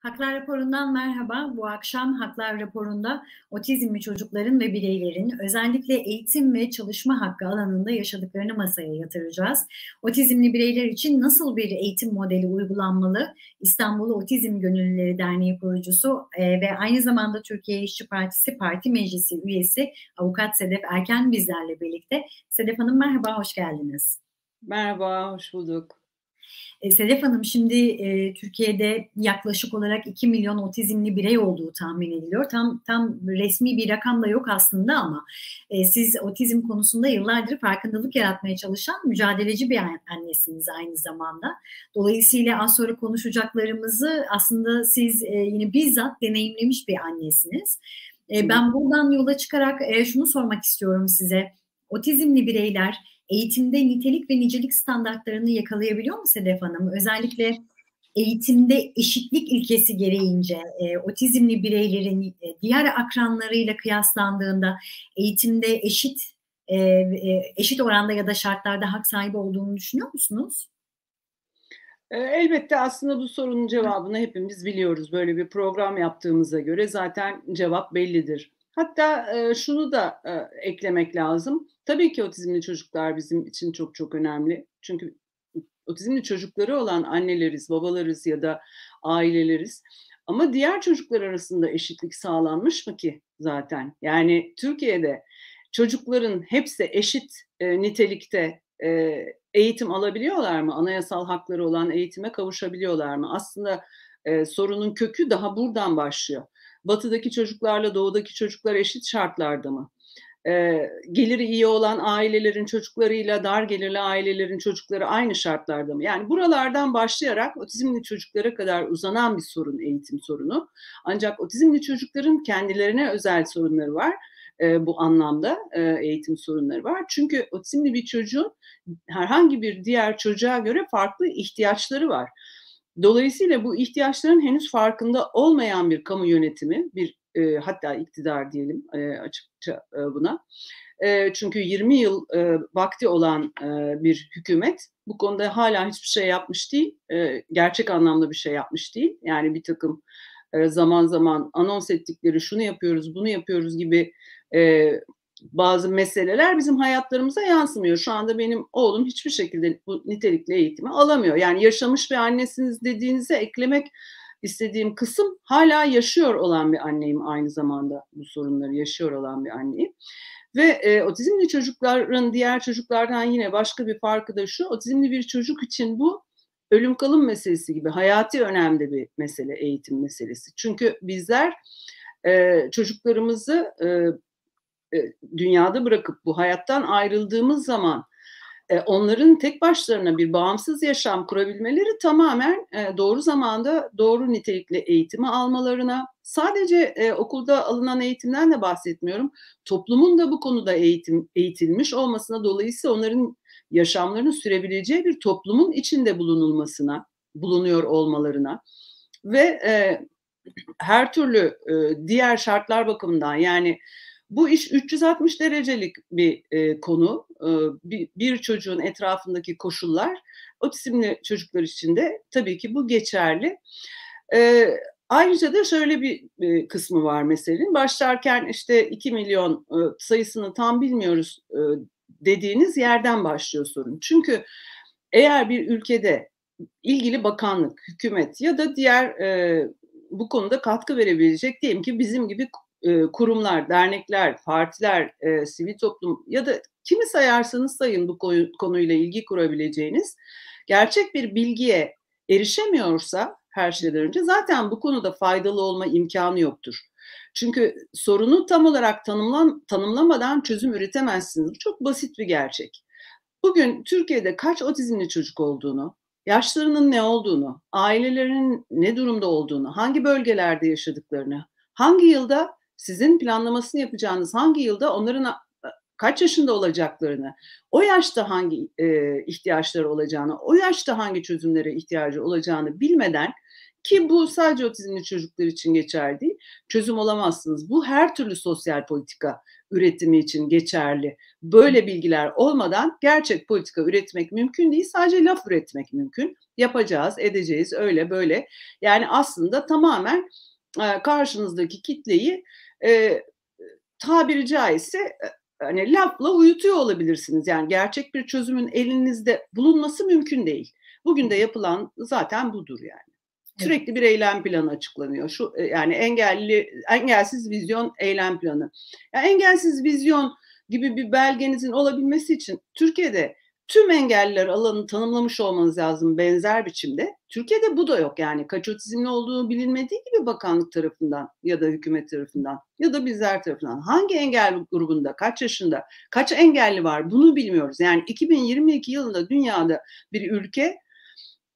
Haklar raporundan merhaba. Bu akşam Haklar raporunda otizmli çocukların ve bireylerin özellikle eğitim ve çalışma hakkı alanında yaşadıklarını masaya yatıracağız. Otizmli bireyler için nasıl bir eğitim modeli uygulanmalı? İstanbul Otizm Gönüllüleri Derneği kurucusu e, ve aynı zamanda Türkiye İşçi Partisi Parti Meclisi üyesi Avukat Sedef Erken bizlerle birlikte. Sedef Hanım merhaba, hoş geldiniz. Merhaba, hoş bulduk. E, Sedef Hanım şimdi e, Türkiye'de yaklaşık olarak 2 milyon otizmli birey olduğu tahmin ediliyor. Tam tam resmi bir rakam da yok aslında ama e, siz otizm konusunda yıllardır farkındalık yaratmaya çalışan mücadeleci bir annesiniz aynı zamanda. Dolayısıyla az sonra konuşacaklarımızı aslında siz e, yine bizzat deneyimlemiş bir annesiniz. E, ben buradan yola çıkarak e, şunu sormak istiyorum size. Otizmli bireyler eğitimde nitelik ve nicelik standartlarını yakalayabiliyor mu Sedef Hanım? Özellikle eğitimde eşitlik ilkesi gereğince e, otizmli bireylerin e, diğer akranlarıyla kıyaslandığında eğitimde eşit e, e, eşit oranda ya da şartlarda hak sahibi olduğunu düşünüyor musunuz? E, elbette aslında bu sorunun cevabını hepimiz biliyoruz. Böyle bir program yaptığımıza göre zaten cevap bellidir. Hatta e, şunu da e, eklemek lazım. Tabii ki otizmli çocuklar bizim için çok çok önemli. Çünkü otizmli çocukları olan anneleriz, babalarız ya da aileleriz. Ama diğer çocuklar arasında eşitlik sağlanmış mı ki zaten? Yani Türkiye'de çocukların hepsi eşit e, nitelikte e, eğitim alabiliyorlar mı? Anayasal hakları olan eğitime kavuşabiliyorlar mı? Aslında e, sorunun kökü daha buradan başlıyor. Batıdaki çocuklarla doğudaki çocuklar eşit şartlarda mı? e, geliri iyi olan ailelerin çocuklarıyla dar gelirli ailelerin çocukları aynı şartlarda mı? Yani buralardan başlayarak otizmli çocuklara kadar uzanan bir sorun eğitim sorunu. Ancak otizmli çocukların kendilerine özel sorunları var. E, bu anlamda e, eğitim sorunları var. Çünkü otizmli bir çocuğun herhangi bir diğer çocuğa göre farklı ihtiyaçları var. Dolayısıyla bu ihtiyaçların henüz farkında olmayan bir kamu yönetimi, bir e, hatta iktidar diyelim e, açıkça e, buna. E, çünkü 20 yıl e, vakti olan e, bir hükümet bu konuda hala hiçbir şey yapmış değil, e, gerçek anlamda bir şey yapmış değil. Yani bir takım e, zaman zaman anons ettikleri şunu yapıyoruz, bunu yapıyoruz gibi e, bazı meseleler bizim hayatlarımıza yansımıyor. Şu anda benim oğlum hiçbir şekilde bu nitelikli eğitimi alamıyor. Yani yaşamış bir annesiniz dediğinize eklemek istediğim kısım hala yaşıyor olan bir anneyim aynı zamanda bu sorunları yaşıyor olan bir anneyim. Ve e, otizmli çocukların diğer çocuklardan yine başka bir farkı da şu, otizmli bir çocuk için bu ölüm kalım meselesi gibi hayati önemli bir mesele, eğitim meselesi. Çünkü bizler e, çocuklarımızı e, dünyada bırakıp bu hayattan ayrıldığımız zaman e, onların tek başlarına bir bağımsız yaşam kurabilmeleri tamamen e, doğru zamanda doğru nitelikli eğitimi almalarına, sadece e, okulda alınan eğitimden de bahsetmiyorum, toplumun da bu konuda eğitim eğitilmiş olmasına dolayısıyla onların yaşamlarını sürebileceği bir toplumun içinde bulunulmasına, bulunuyor olmalarına ve her türlü diğer şartlar bakımından yani bu iş 360 derecelik bir e, konu. E, bir, bir çocuğun etrafındaki koşullar otizmli çocuklar için de tabii ki bu geçerli. E, ayrıca da şöyle bir e, kısmı var meselenin. Başlarken işte 2 milyon e, sayısını tam bilmiyoruz e, dediğiniz yerden başlıyor sorun. Çünkü eğer bir ülkede ilgili bakanlık, hükümet ya da diğer e, bu konuda katkı verebilecek diyelim ki bizim gibi e, kurumlar, dernekler, partiler, e, sivil toplum ya da kimi sayarsanız sayın bu konuyla ilgi kurabileceğiniz gerçek bir bilgiye erişemiyorsa her şeyden önce zaten bu konuda faydalı olma imkanı yoktur. Çünkü sorunu tam olarak tanımlan, tanımlamadan çözüm üretemezsiniz. Bu çok basit bir gerçek. Bugün Türkiye'de kaç otizmli çocuk olduğunu, yaşlarının ne olduğunu, ailelerinin ne durumda olduğunu, hangi bölgelerde yaşadıklarını, hangi yılda sizin planlamasını yapacağınız hangi yılda onların kaç yaşında olacaklarını, o yaşta hangi e, ihtiyaçları olacağını, o yaşta hangi çözümlere ihtiyacı olacağını bilmeden Ki bu sadece otizmli çocuklar için geçerli değil. Çözüm olamazsınız. Bu her türlü sosyal politika üretimi için geçerli. Böyle bilgiler olmadan gerçek politika üretmek mümkün değil. Sadece laf üretmek mümkün. Yapacağız, edeceğiz, öyle böyle. Yani aslında tamamen e, karşınızdaki kitleyi e, tabiri caizse e, hani lafla uyutuyor olabilirsiniz. Yani gerçek bir çözümün elinizde bulunması mümkün değil. Bugün de yapılan zaten budur yani. Sürekli bir eylem planı açıklanıyor. Şu e, yani engelli engelsiz vizyon eylem planı. Yani engelsiz vizyon gibi bir belgenizin olabilmesi için Türkiye'de tüm engelliler alanını tanımlamış olmanız lazım benzer biçimde. Türkiye'de bu da yok yani kaç otizmli olduğu bilinmediği gibi bakanlık tarafından ya da hükümet tarafından ya da bizler tarafından. Hangi engel grubunda, kaç yaşında, kaç engelli var bunu bilmiyoruz. Yani 2022 yılında dünyada bir ülke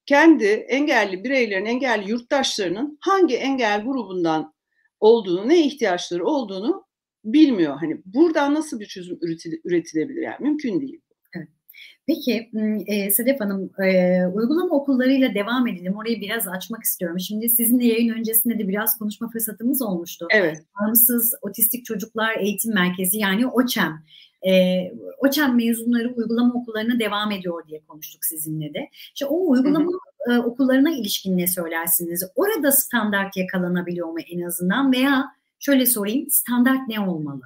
kendi engelli bireylerin, engelli yurttaşlarının hangi engel grubundan olduğunu, ne ihtiyaçları olduğunu bilmiyor. Hani buradan nasıl bir çözüm üretilebilir yani mümkün değil. Peki e, Sedef Hanım e, uygulama okullarıyla devam edelim. Orayı biraz açmak istiyorum. Şimdi sizinle yayın öncesinde de biraz konuşma fırsatımız olmuştu. Evet. Bağımsız Otistik Çocuklar Eğitim Merkezi yani OÇEM. E, OÇEM mezunları uygulama okullarına devam ediyor diye konuştuk sizinle de. İşte o uygulama hı hı. E, okullarına ilişkin ne söylersiniz? Orada standart yakalanabiliyor mu en azından veya şöyle sorayım standart ne olmalı?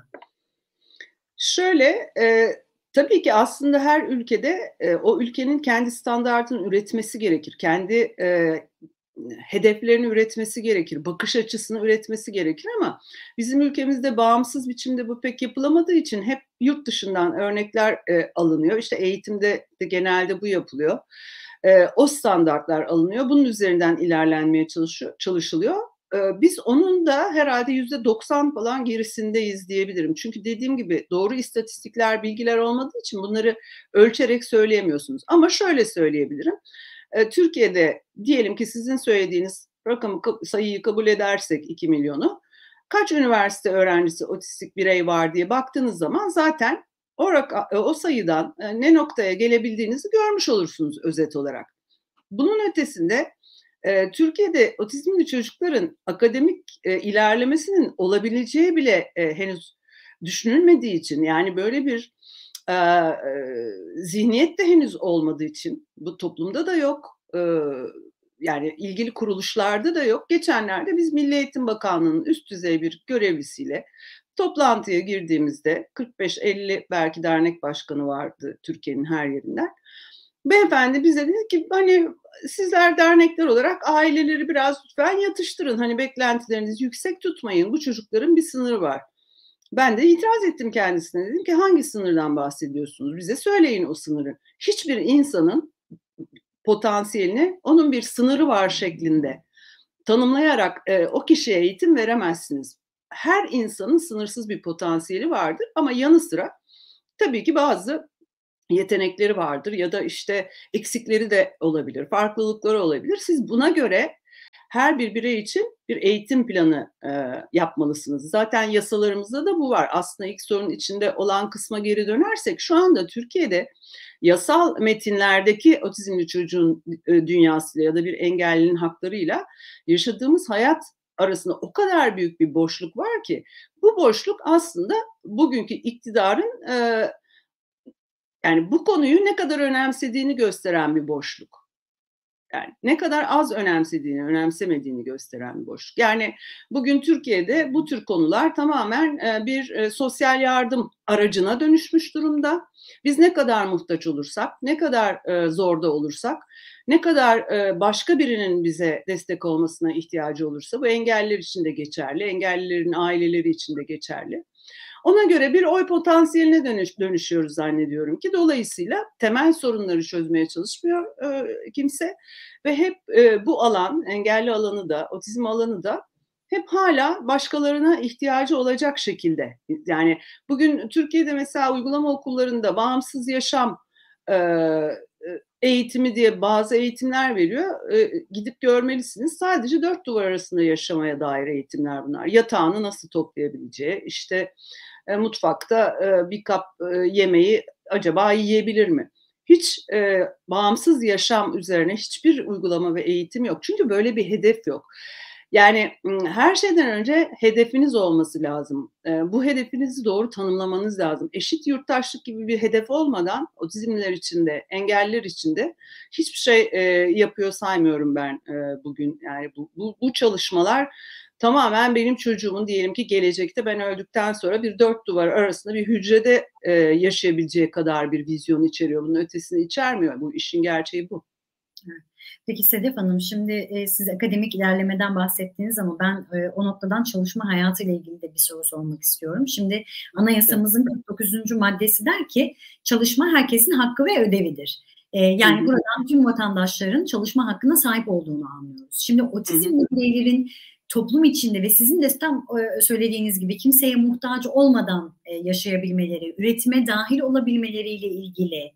Şöyle e, Tabii ki aslında her ülkede e, o ülkenin kendi standartını üretmesi gerekir. Kendi e, hedeflerini üretmesi gerekir, bakış açısını üretmesi gerekir ama bizim ülkemizde bağımsız biçimde bu pek yapılamadığı için hep yurt dışından örnekler e, alınıyor. İşte eğitimde de genelde bu yapılıyor. E, o standartlar alınıyor. Bunun üzerinden ilerlenmeye çalışıyor, çalışılıyor biz onun da herhalde yüzde 90 falan gerisindeyiz diyebilirim. Çünkü dediğim gibi doğru istatistikler, bilgiler olmadığı için bunları ölçerek söyleyemiyorsunuz. Ama şöyle söyleyebilirim. Türkiye'de diyelim ki sizin söylediğiniz rakamı sayıyı kabul edersek 2 milyonu kaç üniversite öğrencisi otistik birey var diye baktığınız zaman zaten o, o sayıdan ne noktaya gelebildiğinizi görmüş olursunuz özet olarak. Bunun ötesinde Türkiye'de otizmli çocukların akademik ilerlemesinin olabileceği bile henüz düşünülmediği için yani böyle bir zihniyet de henüz olmadığı için bu toplumda da yok. Yani ilgili kuruluşlarda da yok. Geçenlerde biz Milli Eğitim Bakanlığı'nın üst düzey bir görevlisiyle toplantıya girdiğimizde 45-50 belki dernek başkanı vardı Türkiye'nin her yerinden. Beyefendi bize dedi ki hani sizler dernekler olarak aileleri biraz lütfen yatıştırın. Hani beklentilerinizi yüksek tutmayın. Bu çocukların bir sınırı var. Ben de itiraz ettim kendisine. Dedim ki hangi sınırdan bahsediyorsunuz? Bize söyleyin o sınırı. Hiçbir insanın potansiyelini onun bir sınırı var şeklinde tanımlayarak e, o kişiye eğitim veremezsiniz. Her insanın sınırsız bir potansiyeli vardır ama yanı sıra tabii ki bazı yetenekleri vardır ya da işte eksikleri de olabilir, farklılıkları olabilir. Siz buna göre her bir birey için bir eğitim planı e, yapmalısınız. Zaten yasalarımızda da bu var. Aslında ilk sorunun içinde olan kısma geri dönersek şu anda Türkiye'de yasal metinlerdeki otizmli çocuğun e, dünyasıyla ya da bir engellinin haklarıyla yaşadığımız hayat arasında o kadar büyük bir boşluk var ki bu boşluk aslında bugünkü iktidarın e, yani bu konuyu ne kadar önemsediğini gösteren bir boşluk. Yani ne kadar az önemsediğini, önemsemediğini gösteren bir boşluk. Yani bugün Türkiye'de bu tür konular tamamen e, bir e, sosyal yardım aracına dönüşmüş durumda. Biz ne kadar muhtaç olursak, ne kadar e, zorda olursak, ne kadar başka birinin bize destek olmasına ihtiyacı olursa bu engelliler için de geçerli, engellilerin aileleri için de geçerli. Ona göre bir oy potansiyeline dönüş, dönüşüyoruz zannediyorum ki dolayısıyla temel sorunları çözmeye çalışmıyor e, kimse ve hep e, bu alan, engelli alanı da, otizm alanı da hep hala başkalarına ihtiyacı olacak şekilde. Yani bugün Türkiye'de mesela uygulama okullarında bağımsız yaşam e, e eğitimi diye bazı eğitimler veriyor. E, gidip görmelisiniz. Sadece dört duvar arasında yaşamaya dair eğitimler bunlar. Yatağını nasıl toplayabileceği, işte e, mutfakta e, bir kap e, yemeği acaba yiyebilir mi? hiç e, bağımsız yaşam üzerine hiçbir uygulama ve eğitim yok. Çünkü böyle bir hedef yok. Yani her şeyden önce hedefiniz olması lazım. Bu hedefinizi doğru tanımlamanız lazım. Eşit yurttaşlık gibi bir hedef olmadan otizmler içinde, engelliler içinde hiçbir şey yapıyor saymıyorum ben bugün. Yani bu, bu, bu çalışmalar tamamen benim çocuğumun diyelim ki gelecekte ben öldükten sonra bir dört duvar arasında bir hücrede yaşayabileceği kadar bir vizyon içeriyor. Bunun ötesini içermiyor. Bu işin gerçeği bu. Peki Sedef Hanım şimdi e, siz akademik ilerlemeden bahsettiniz ama ben e, o noktadan çalışma hayatı ile ilgili de bir soru sormak istiyorum. Şimdi anayasamızın 49. maddesi der ki çalışma herkesin hakkı ve ödevidir. E, yani buradan tüm vatandaşların çalışma hakkına sahip olduğunu anlıyoruz. Şimdi otizmli bireylerin toplum içinde ve sizin de tam e, söylediğiniz gibi kimseye muhtaç olmadan e, yaşayabilmeleri, üretime dahil olabilmeleriyle ilgili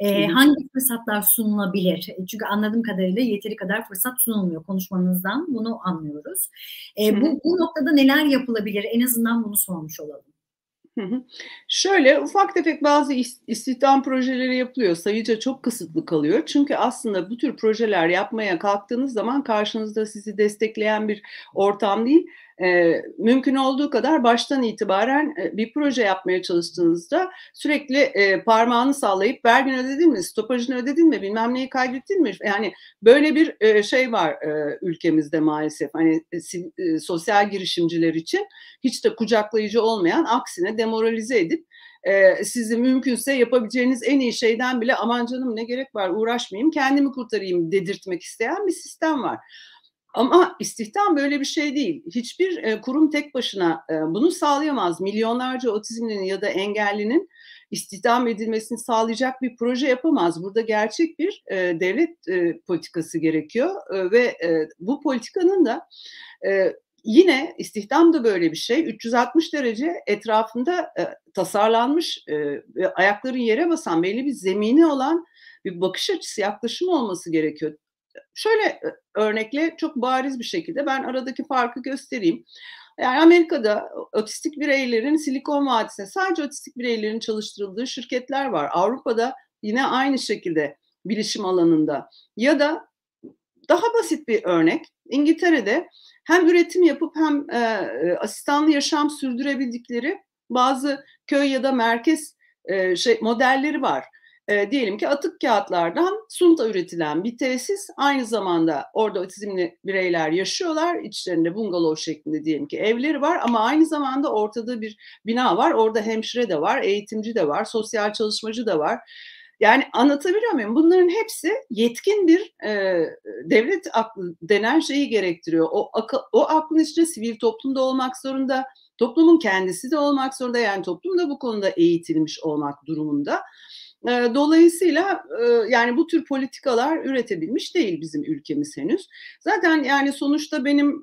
e, hangi fırsatlar sunulabilir? Çünkü anladığım kadarıyla yeteri kadar fırsat sunulmuyor konuşmanızdan bunu anlıyoruz. E, bu, bu noktada neler yapılabilir? En azından bunu sormuş olalım. Şöyle ufak tefek bazı istihdam projeleri yapılıyor. Sayıca çok kısıtlı kalıyor. Çünkü aslında bu tür projeler yapmaya kalktığınız zaman karşınızda sizi destekleyen bir ortam değil, e, mümkün olduğu kadar baştan itibaren e, bir proje yapmaya çalıştığınızda sürekli e, parmağını sallayıp vergini ödedin mi, stopajını ödedin mi, bilmem neyi kaydettin mi? Yani böyle bir şey var ülkemizde maalesef. Hani sosyal girişimciler için hiç de kucaklayıcı olmayan aksine demoralize edip e, sizi mümkünse yapabileceğiniz en iyi şeyden bile aman canım ne gerek var uğraşmayayım kendimi kurtarayım dedirtmek isteyen bir sistem var. Ama istihdam böyle bir şey değil. Hiçbir e, kurum tek başına e, bunu sağlayamaz. Milyonlarca otizmlinin ya da engellinin istihdam edilmesini sağlayacak bir proje yapamaz. Burada gerçek bir e, devlet e, politikası gerekiyor e, ve e, bu politikanın da e, yine istihdam da böyle bir şey. 360 derece etrafında e, tasarlanmış e, ayakların yere basan belli bir zemini olan bir bakış açısı, yaklaşım olması gerekiyor şöyle örnekle çok bariz bir şekilde ben aradaki farkı göstereyim. Yani Amerika'da otistik bireylerin Silikon Vadisi'ne sadece otistik bireylerin çalıştırıldığı şirketler var. Avrupa'da yine aynı şekilde bilişim alanında ya da daha basit bir örnek İngiltere'de hem üretim yapıp hem e, asistanlı yaşam sürdürebildikleri bazı köy ya da merkez e, şey modelleri var e, diyelim ki atık kağıtlardan sunta üretilen bir tesis aynı zamanda orada otizmli bireyler yaşıyorlar. İçlerinde bungalov şeklinde diyelim ki evleri var ama aynı zamanda ortada bir bina var. Orada hemşire de var, eğitimci de var, sosyal çalışmacı da var. Yani anlatabiliyor muyum? Bunların hepsi yetkin bir e, devlet aklı denen şeyi gerektiriyor. O, akı, o aklın içinde sivil toplumda olmak zorunda, toplumun kendisi de olmak zorunda. Yani toplum da bu konuda eğitilmiş olmak durumunda. Dolayısıyla yani bu tür politikalar üretebilmiş değil bizim ülkemiz henüz. Zaten yani sonuçta benim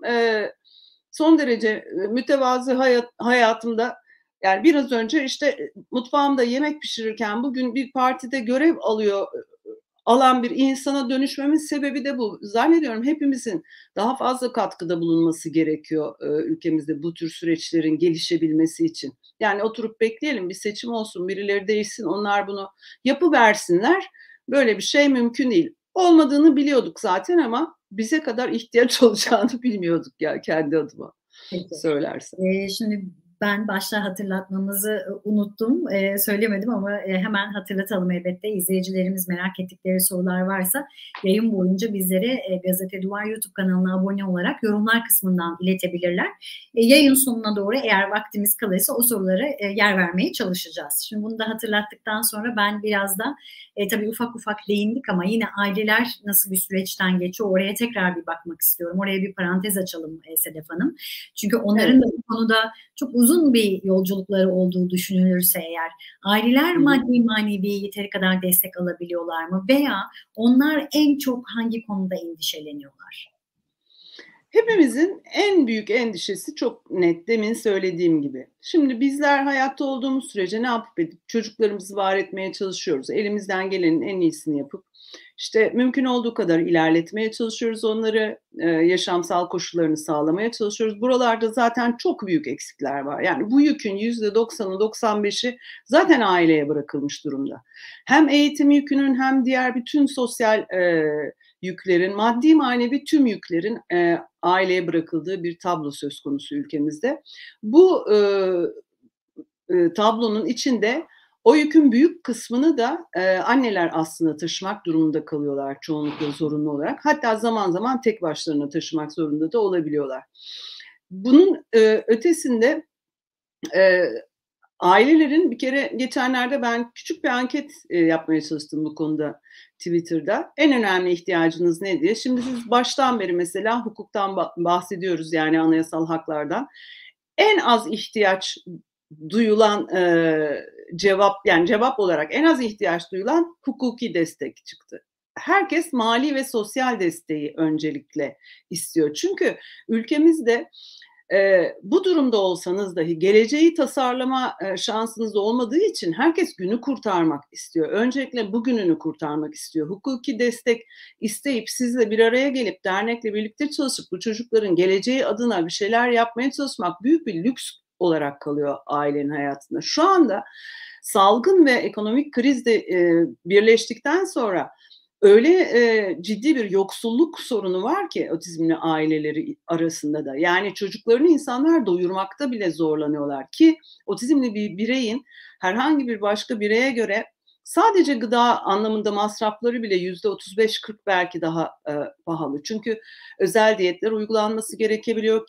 son derece mütevazı hayat, hayatımda yani biraz önce işte mutfağımda yemek pişirirken bugün bir partide görev alıyor alan bir insana dönüşmemin sebebi de bu. Zannediyorum hepimizin daha fazla katkıda bulunması gerekiyor e, ülkemizde bu tür süreçlerin gelişebilmesi için. Yani oturup bekleyelim bir seçim olsun, birileri değişsin, onlar bunu yapıversinler. Böyle bir şey mümkün değil. Olmadığını biliyorduk zaten ama bize kadar ihtiyaç olacağını bilmiyorduk ya kendi adıma Peki. söylersen. Ee, şimdi ben başta hatırlatmamızı e, unuttum. E, söylemedim ama e, hemen hatırlatalım elbette. İzleyicilerimiz merak ettikleri sorular varsa yayın boyunca bizlere e, Gazete Duvar YouTube kanalına abone olarak yorumlar kısmından iletebilirler. E, yayın sonuna doğru eğer vaktimiz kalırsa o sorulara e, yer vermeye çalışacağız. Şimdi bunu da hatırlattıktan sonra ben biraz da e, tabii ufak ufak değindik ama yine aileler nasıl bir süreçten geçiyor oraya tekrar bir bakmak istiyorum. Oraya bir parantez açalım e, Sedef Hanım. Çünkü onların evet. da bu konuda çok uzun bir yolculukları olduğu düşünülürse eğer aileler maddi manevi yeteri kadar destek alabiliyorlar mı veya onlar en çok hangi konuda endişeleniyorlar? Hepimizin en büyük endişesi çok net demin söylediğim gibi. Şimdi bizler hayatta olduğumuz sürece ne yapıp edip çocuklarımızı var etmeye çalışıyoruz. Elimizden gelenin en iyisini yapıp işte mümkün olduğu kadar ilerletmeye çalışıyoruz onları, e, yaşamsal koşullarını sağlamaya çalışıyoruz. Buralarda zaten çok büyük eksikler var. Yani bu yükün %90'ı 95'i zaten aileye bırakılmış durumda. Hem eğitim yükünün hem diğer bütün sosyal e, yüklerin, maddi manevi tüm yüklerin e, aileye bırakıldığı bir tablo söz konusu ülkemizde. Bu e, e, tablonun içinde o yükün büyük kısmını da e, anneler aslında taşımak durumunda kalıyorlar çoğunlukla zorunlu olarak. Hatta zaman zaman tek başlarına taşımak zorunda da olabiliyorlar. Bunun e, ötesinde e, ailelerin bir kere geçenlerde ben küçük bir anket e, yapmaya çalıştım bu konuda Twitter'da. En önemli ihtiyacınız ne diye. Şimdi siz baştan beri mesela hukuktan bahsediyoruz yani anayasal haklardan. En az ihtiyaç duyulan e, cevap yani cevap olarak en az ihtiyaç duyulan hukuki destek çıktı. Herkes mali ve sosyal desteği öncelikle istiyor. Çünkü ülkemizde e, bu durumda olsanız dahi geleceği tasarlama e, şansınız olmadığı için herkes günü kurtarmak istiyor. Öncelikle bugününü kurtarmak istiyor. Hukuki destek isteyip sizle bir araya gelip dernekle birlikte çalışıp bu çocukların geleceği adına bir şeyler yapmaya çalışmak büyük bir lüks olarak kalıyor ailenin hayatında. Şu anda salgın ve ekonomik kriz de e, birleştikten sonra öyle e, ciddi bir yoksulluk sorunu var ki otizmli aileleri arasında da. Yani çocuklarını insanlar doyurmakta bile zorlanıyorlar ki otizmli bir bireyin herhangi bir başka bireye göre sadece gıda anlamında masrafları bile yüzde 35-40 belki daha e, pahalı. Çünkü özel diyetler uygulanması gerekebiliyor,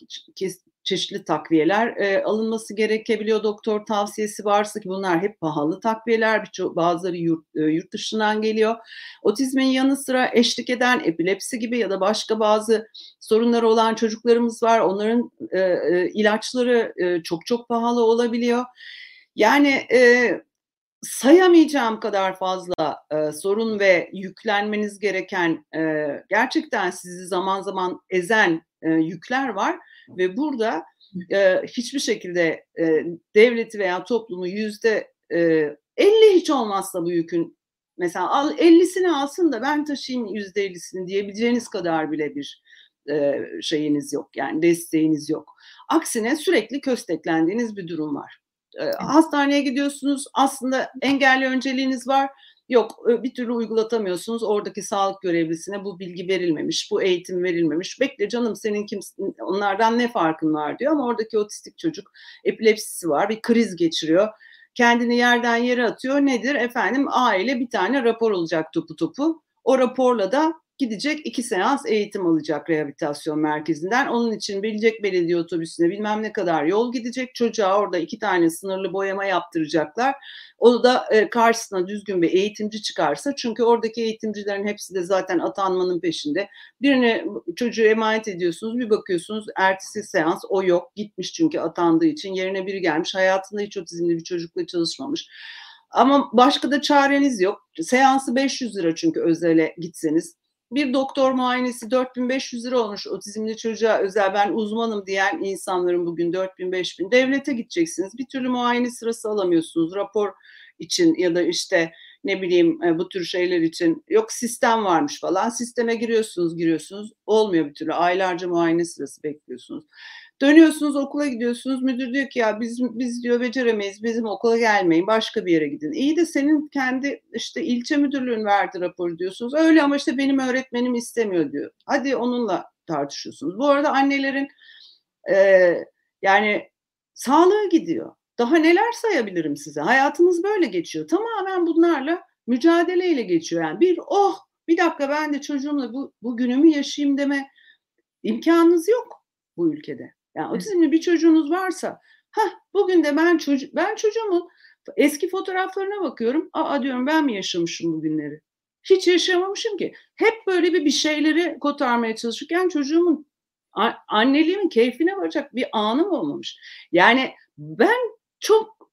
çeşitli takviyeler e, alınması gerekebiliyor. Doktor tavsiyesi varsa ki bunlar hep pahalı takviyeler. Birçok bazıları yurt, e, yurt dışından geliyor. Otizmin yanı sıra eşlik eden epilepsi gibi ya da başka bazı sorunları olan çocuklarımız var. Onların e, e, ilaçları e, çok çok pahalı olabiliyor. Yani e, sayamayacağım kadar fazla e, sorun ve yüklenmeniz gereken e, gerçekten sizi zaman zaman ezen e, yükler var ve burada e, hiçbir şekilde e, devleti veya toplumu yüzde e, 50 hiç olmazsa bu yükün mesela al 50'sini alsın da ben taşıyayım yüzde 50'sini diyebileceğiniz kadar bile bir e, şeyiniz yok yani desteğiniz yok. Aksine sürekli kösteklendiğiniz bir durum var. E, hastaneye gidiyorsunuz aslında engelli önceliğiniz var Yok bir türlü uygulatamıyorsunuz. Oradaki sağlık görevlisine bu bilgi verilmemiş, bu eğitim verilmemiş. Bekle canım senin kimsin, onlardan ne farkın var diyor ama oradaki otistik çocuk epilepsisi var, bir kriz geçiriyor. Kendini yerden yere atıyor. Nedir? Efendim aile bir tane rapor olacak topu topu. O raporla da gidecek iki seans eğitim alacak rehabilitasyon merkezinden. Onun için Bilecek Belediye Otobüsüne bilmem ne kadar yol gidecek. Çocuğa orada iki tane sınırlı boyama yaptıracaklar. O da e, karşısına düzgün bir eğitimci çıkarsa çünkü oradaki eğitimcilerin hepsi de zaten atanmanın peşinde. Birine çocuğu emanet ediyorsunuz bir bakıyorsunuz ertesi seans o yok gitmiş çünkü atandığı için yerine biri gelmiş hayatında hiç otizmli bir çocukla çalışmamış. Ama başka da çareniz yok. Seansı 500 lira çünkü özele gitseniz bir doktor muayenesi 4500 lira olmuş otizmli çocuğa özel ben uzmanım diyen insanların bugün 4000 5000 devlete gideceksiniz. Bir türlü muayene sırası alamıyorsunuz. Rapor için ya da işte ne bileyim e, bu tür şeyler için. Yok sistem varmış falan. Sisteme giriyorsunuz giriyorsunuz. Olmuyor bir türlü. Aylarca muayene sırası bekliyorsunuz. Dönüyorsunuz okula gidiyorsunuz müdür diyor ki ya biz biz diyor beceremeyiz bizim okula gelmeyin başka bir yere gidin. İyi de senin kendi işte ilçe müdürlüğün verdi raporu diyorsunuz. Öyle ama işte benim öğretmenim istemiyor diyor. Hadi onunla tartışıyorsunuz. Bu arada annelerin e, yani sağlığı gidiyor. Daha neler sayabilirim size? Hayatınız böyle geçiyor. Tamamen bunlarla mücadeleyle geçiyor. Yani bir oh bir dakika ben de çocuğumla bu, bu günümü yaşayayım deme imkanınız yok bu ülkede. Yani otizmli bir çocuğunuz varsa, ha bugün de ben çocuk ben çocuğumun eski fotoğraflarına bakıyorum. Aa diyorum ben mi yaşamışım bu günleri? Hiç yaşamamışım ki. Hep böyle bir bir şeyleri kotarmaya çalışırken çocuğumun anneliğimin keyfine varacak bir anım olmamış. Yani ben çok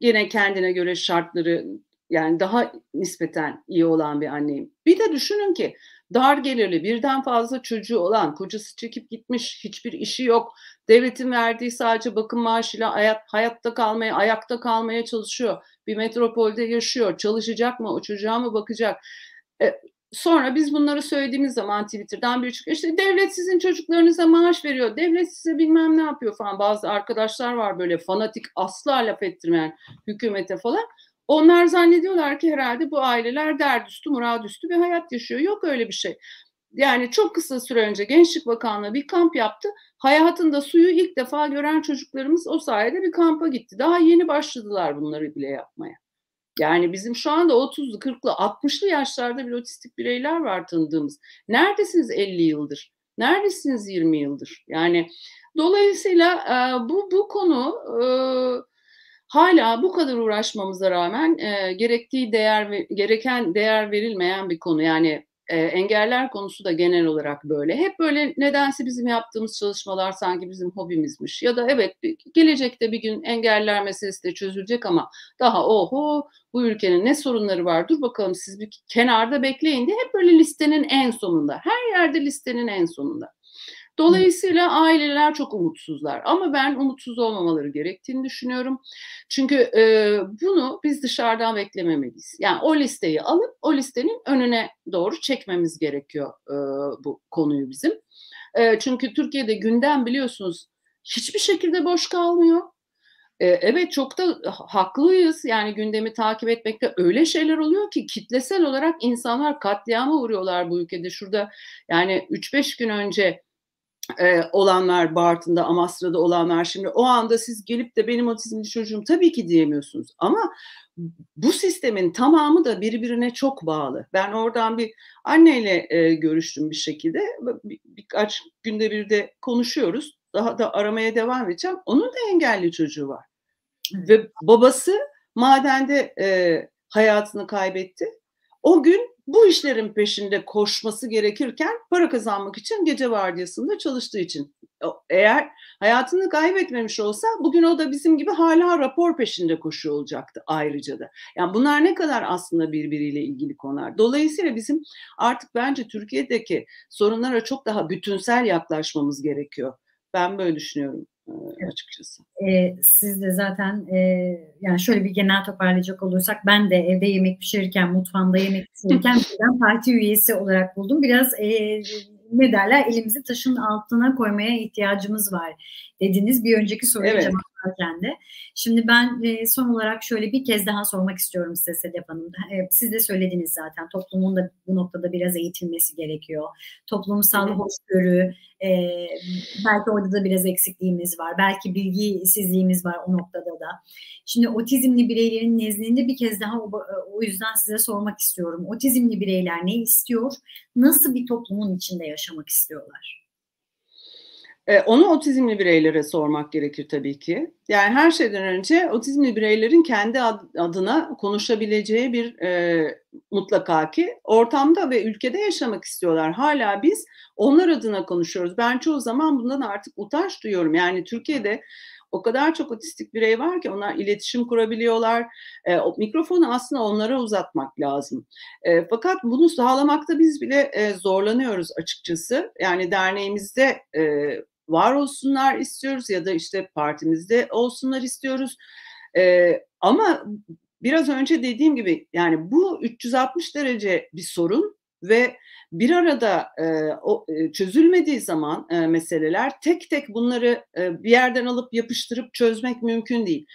yine kendine göre şartları yani daha nispeten iyi olan bir anneyim. Bir de düşünün ki dar gelirli, birden fazla çocuğu olan, kocası çekip gitmiş, hiçbir işi yok. Devletin verdiği sadece bakım maaşıyla hayat, hayatta kalmaya, ayakta kalmaya çalışıyor. Bir metropolde yaşıyor. Çalışacak mı? O çocuğa mı bakacak? E, sonra biz bunları söylediğimiz zaman Twitter'dan bir çıkıyor. İşte devlet sizin çocuklarınıza maaş veriyor. Devlet size bilmem ne yapıyor falan. Bazı arkadaşlar var böyle fanatik asla laf ettirmeyen hükümete falan. Onlar zannediyorlar ki herhalde bu aileler derdüstü, muradüstü bir hayat yaşıyor. Yok öyle bir şey. Yani çok kısa süre önce Gençlik Bakanlığı bir kamp yaptı. Hayatında suyu ilk defa gören çocuklarımız o sayede bir kampa gitti. Daha yeni başladılar bunları bile yapmaya. Yani bizim şu anda 30'lu, 40'lı, 60'lı yaşlarda bir otistik bireyler var tanıdığımız. Neredesiniz 50 yıldır? Neredesiniz 20 yıldır? Yani dolayısıyla bu bu konu hala bu kadar uğraşmamıza rağmen e, gerektiği değer gereken değer verilmeyen bir konu. Yani e, engeller konusu da genel olarak böyle. Hep böyle nedense bizim yaptığımız çalışmalar sanki bizim hobimizmiş. Ya da evet gelecekte bir gün engeller meselesi de çözülecek ama daha oho bu ülkenin ne sorunları var dur bakalım siz bir kenarda bekleyin diye hep böyle listenin en sonunda. Her yerde listenin en sonunda. Dolayısıyla aileler çok umutsuzlar ama ben umutsuz olmamaları gerektiğini düşünüyorum. Çünkü e, bunu biz dışarıdan beklememeliyiz. Yani o listeyi alıp o listenin önüne doğru çekmemiz gerekiyor e, bu konuyu bizim. E, çünkü Türkiye'de gündem biliyorsunuz hiçbir şekilde boş kalmıyor. E, evet çok da haklıyız yani gündemi takip etmekte öyle şeyler oluyor ki kitlesel olarak insanlar katliama uğruyorlar bu ülkede. Şurada yani 3-5 gün önce e, olanlar Bartın'da, Amasra'da olanlar şimdi o anda siz gelip de benim otizmli çocuğum tabii ki diyemiyorsunuz. Ama bu sistemin tamamı da birbirine çok bağlı. Ben oradan bir anneyle e, görüştüm bir şekilde. Bir, birkaç günde bir de konuşuyoruz. Daha da aramaya devam edeceğim. Onun da engelli çocuğu var. Ve babası madende e, hayatını kaybetti. O gün bu işlerin peşinde koşması gerekirken para kazanmak için gece vardiyasında çalıştığı için eğer hayatını kaybetmemiş olsa bugün o da bizim gibi hala rapor peşinde koşuyor olacaktı ayrıca da. Yani bunlar ne kadar aslında birbiriyle ilgili konular. Dolayısıyla bizim artık bence Türkiye'deki sorunlara çok daha bütünsel yaklaşmamız gerekiyor. Ben böyle düşünüyorum açıkçası. E, siz de zaten e, yani şöyle bir genel toparlayacak olursak ben de evde yemek pişirirken, mutfağımda yemek pişirirken parti üyesi olarak buldum. Biraz e, ne derler elimizi taşın altına koymaya ihtiyacımız var dediniz bir önceki soruya evet. Cevaplarken de. Şimdi ben e, son olarak şöyle bir kez daha sormak istiyorum size Sedef Hanım. E, siz de söylediniz zaten toplumun da bu noktada biraz eğitilmesi gerekiyor. Toplumsal evet. hoşgörü, e, belki orada da biraz eksikliğimiz var. Belki bilgisizliğimiz var o noktada da. Şimdi otizmli bireylerin nezdinde bir kez daha o, o yüzden size sormak istiyorum. Otizmli bireyler ne istiyor? Nasıl bir toplumun içinde yaşamak istiyorlar? E, onu otizmli bireylere sormak gerekir tabii ki. Yani her şeyden önce otizmli bireylerin kendi adına konuşabileceği bir e, mutlaka ki ortamda ve ülkede yaşamak istiyorlar. Hala biz onlar adına konuşuyoruz. Ben çoğu zaman bundan artık utanç duyuyorum. Yani Türkiye'de o kadar çok otistik birey var ki onlar iletişim kurabiliyorlar. E, o mikrofonu aslında onlara uzatmak lazım. E, fakat bunu sağlamakta biz bile e, zorlanıyoruz açıkçası. Yani derneğimizde e, var olsunlar istiyoruz ya da işte partimizde olsunlar istiyoruz. Ee, ama biraz önce dediğim gibi yani bu 360 derece bir sorun ve bir arada e, o e, çözülmediği zaman e, meseleler tek tek bunları e, bir yerden alıp yapıştırıp çözmek mümkün değil.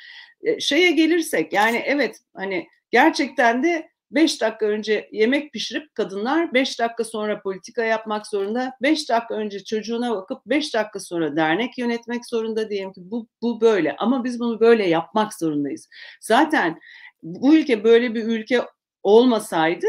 E, şeye gelirsek yani evet hani gerçekten de 5 dakika önce yemek pişirip kadınlar 5 dakika sonra politika yapmak zorunda. 5 dakika önce çocuğuna bakıp 5 dakika sonra dernek yönetmek zorunda diyelim ki bu, bu böyle ama biz bunu böyle yapmak zorundayız. Zaten bu ülke böyle bir ülke olmasaydı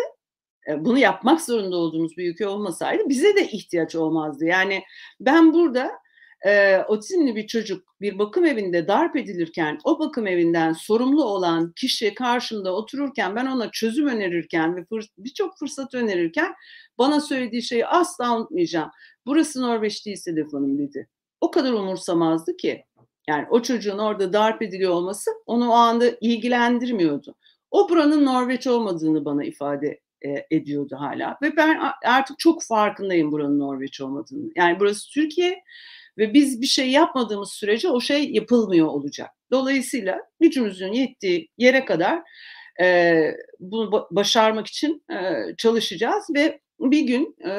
e, bunu yapmak zorunda olduğumuz bir ülke olmasaydı bize de ihtiyaç olmazdı. Yani ben burada e, otizmli bir çocuk bir bakım evinde darp edilirken o bakım evinden sorumlu olan kişi karşımda otururken ben ona çözüm önerirken ve fırs- birçok fırsat önerirken bana söylediği şeyi asla unutmayacağım. Burası Norveç değil Sedef Hanım dedi. O kadar umursamazdı ki. Yani o çocuğun orada darp ediliyor olması onu o anda ilgilendirmiyordu. O buranın Norveç olmadığını bana ifade e, ediyordu hala. Ve ben artık çok farkındayım buranın Norveç olmadığını. Yani burası Türkiye ve biz bir şey yapmadığımız sürece o şey yapılmıyor olacak. Dolayısıyla gücümüzün yettiği yere kadar e, bunu başarmak için e, çalışacağız ve bir gün e,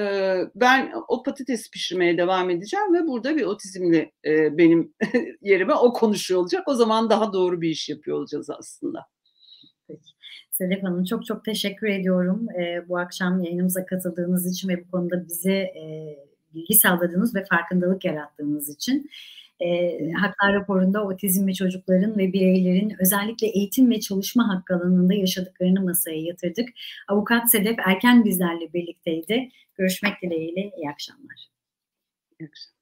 ben o patates pişirmeye devam edeceğim ve burada bir otizmli e, benim yerime o konuşuyor olacak. O zaman daha doğru bir iş yapıyor olacağız aslında. Peki. Sedef Hanım çok çok teşekkür ediyorum e, bu akşam yayınımıza katıldığınız için ve bu konuda bize e, bilgi sağladığınız ve farkındalık yarattığınız için. E, Haklar raporunda otizmli çocukların ve bireylerin özellikle eğitim ve çalışma hakkı alanında yaşadıklarını masaya yatırdık. Avukat Sedef Erken bizlerle birlikteydi. Görüşmek dileğiyle iyi akşamlar. İyi akşamlar.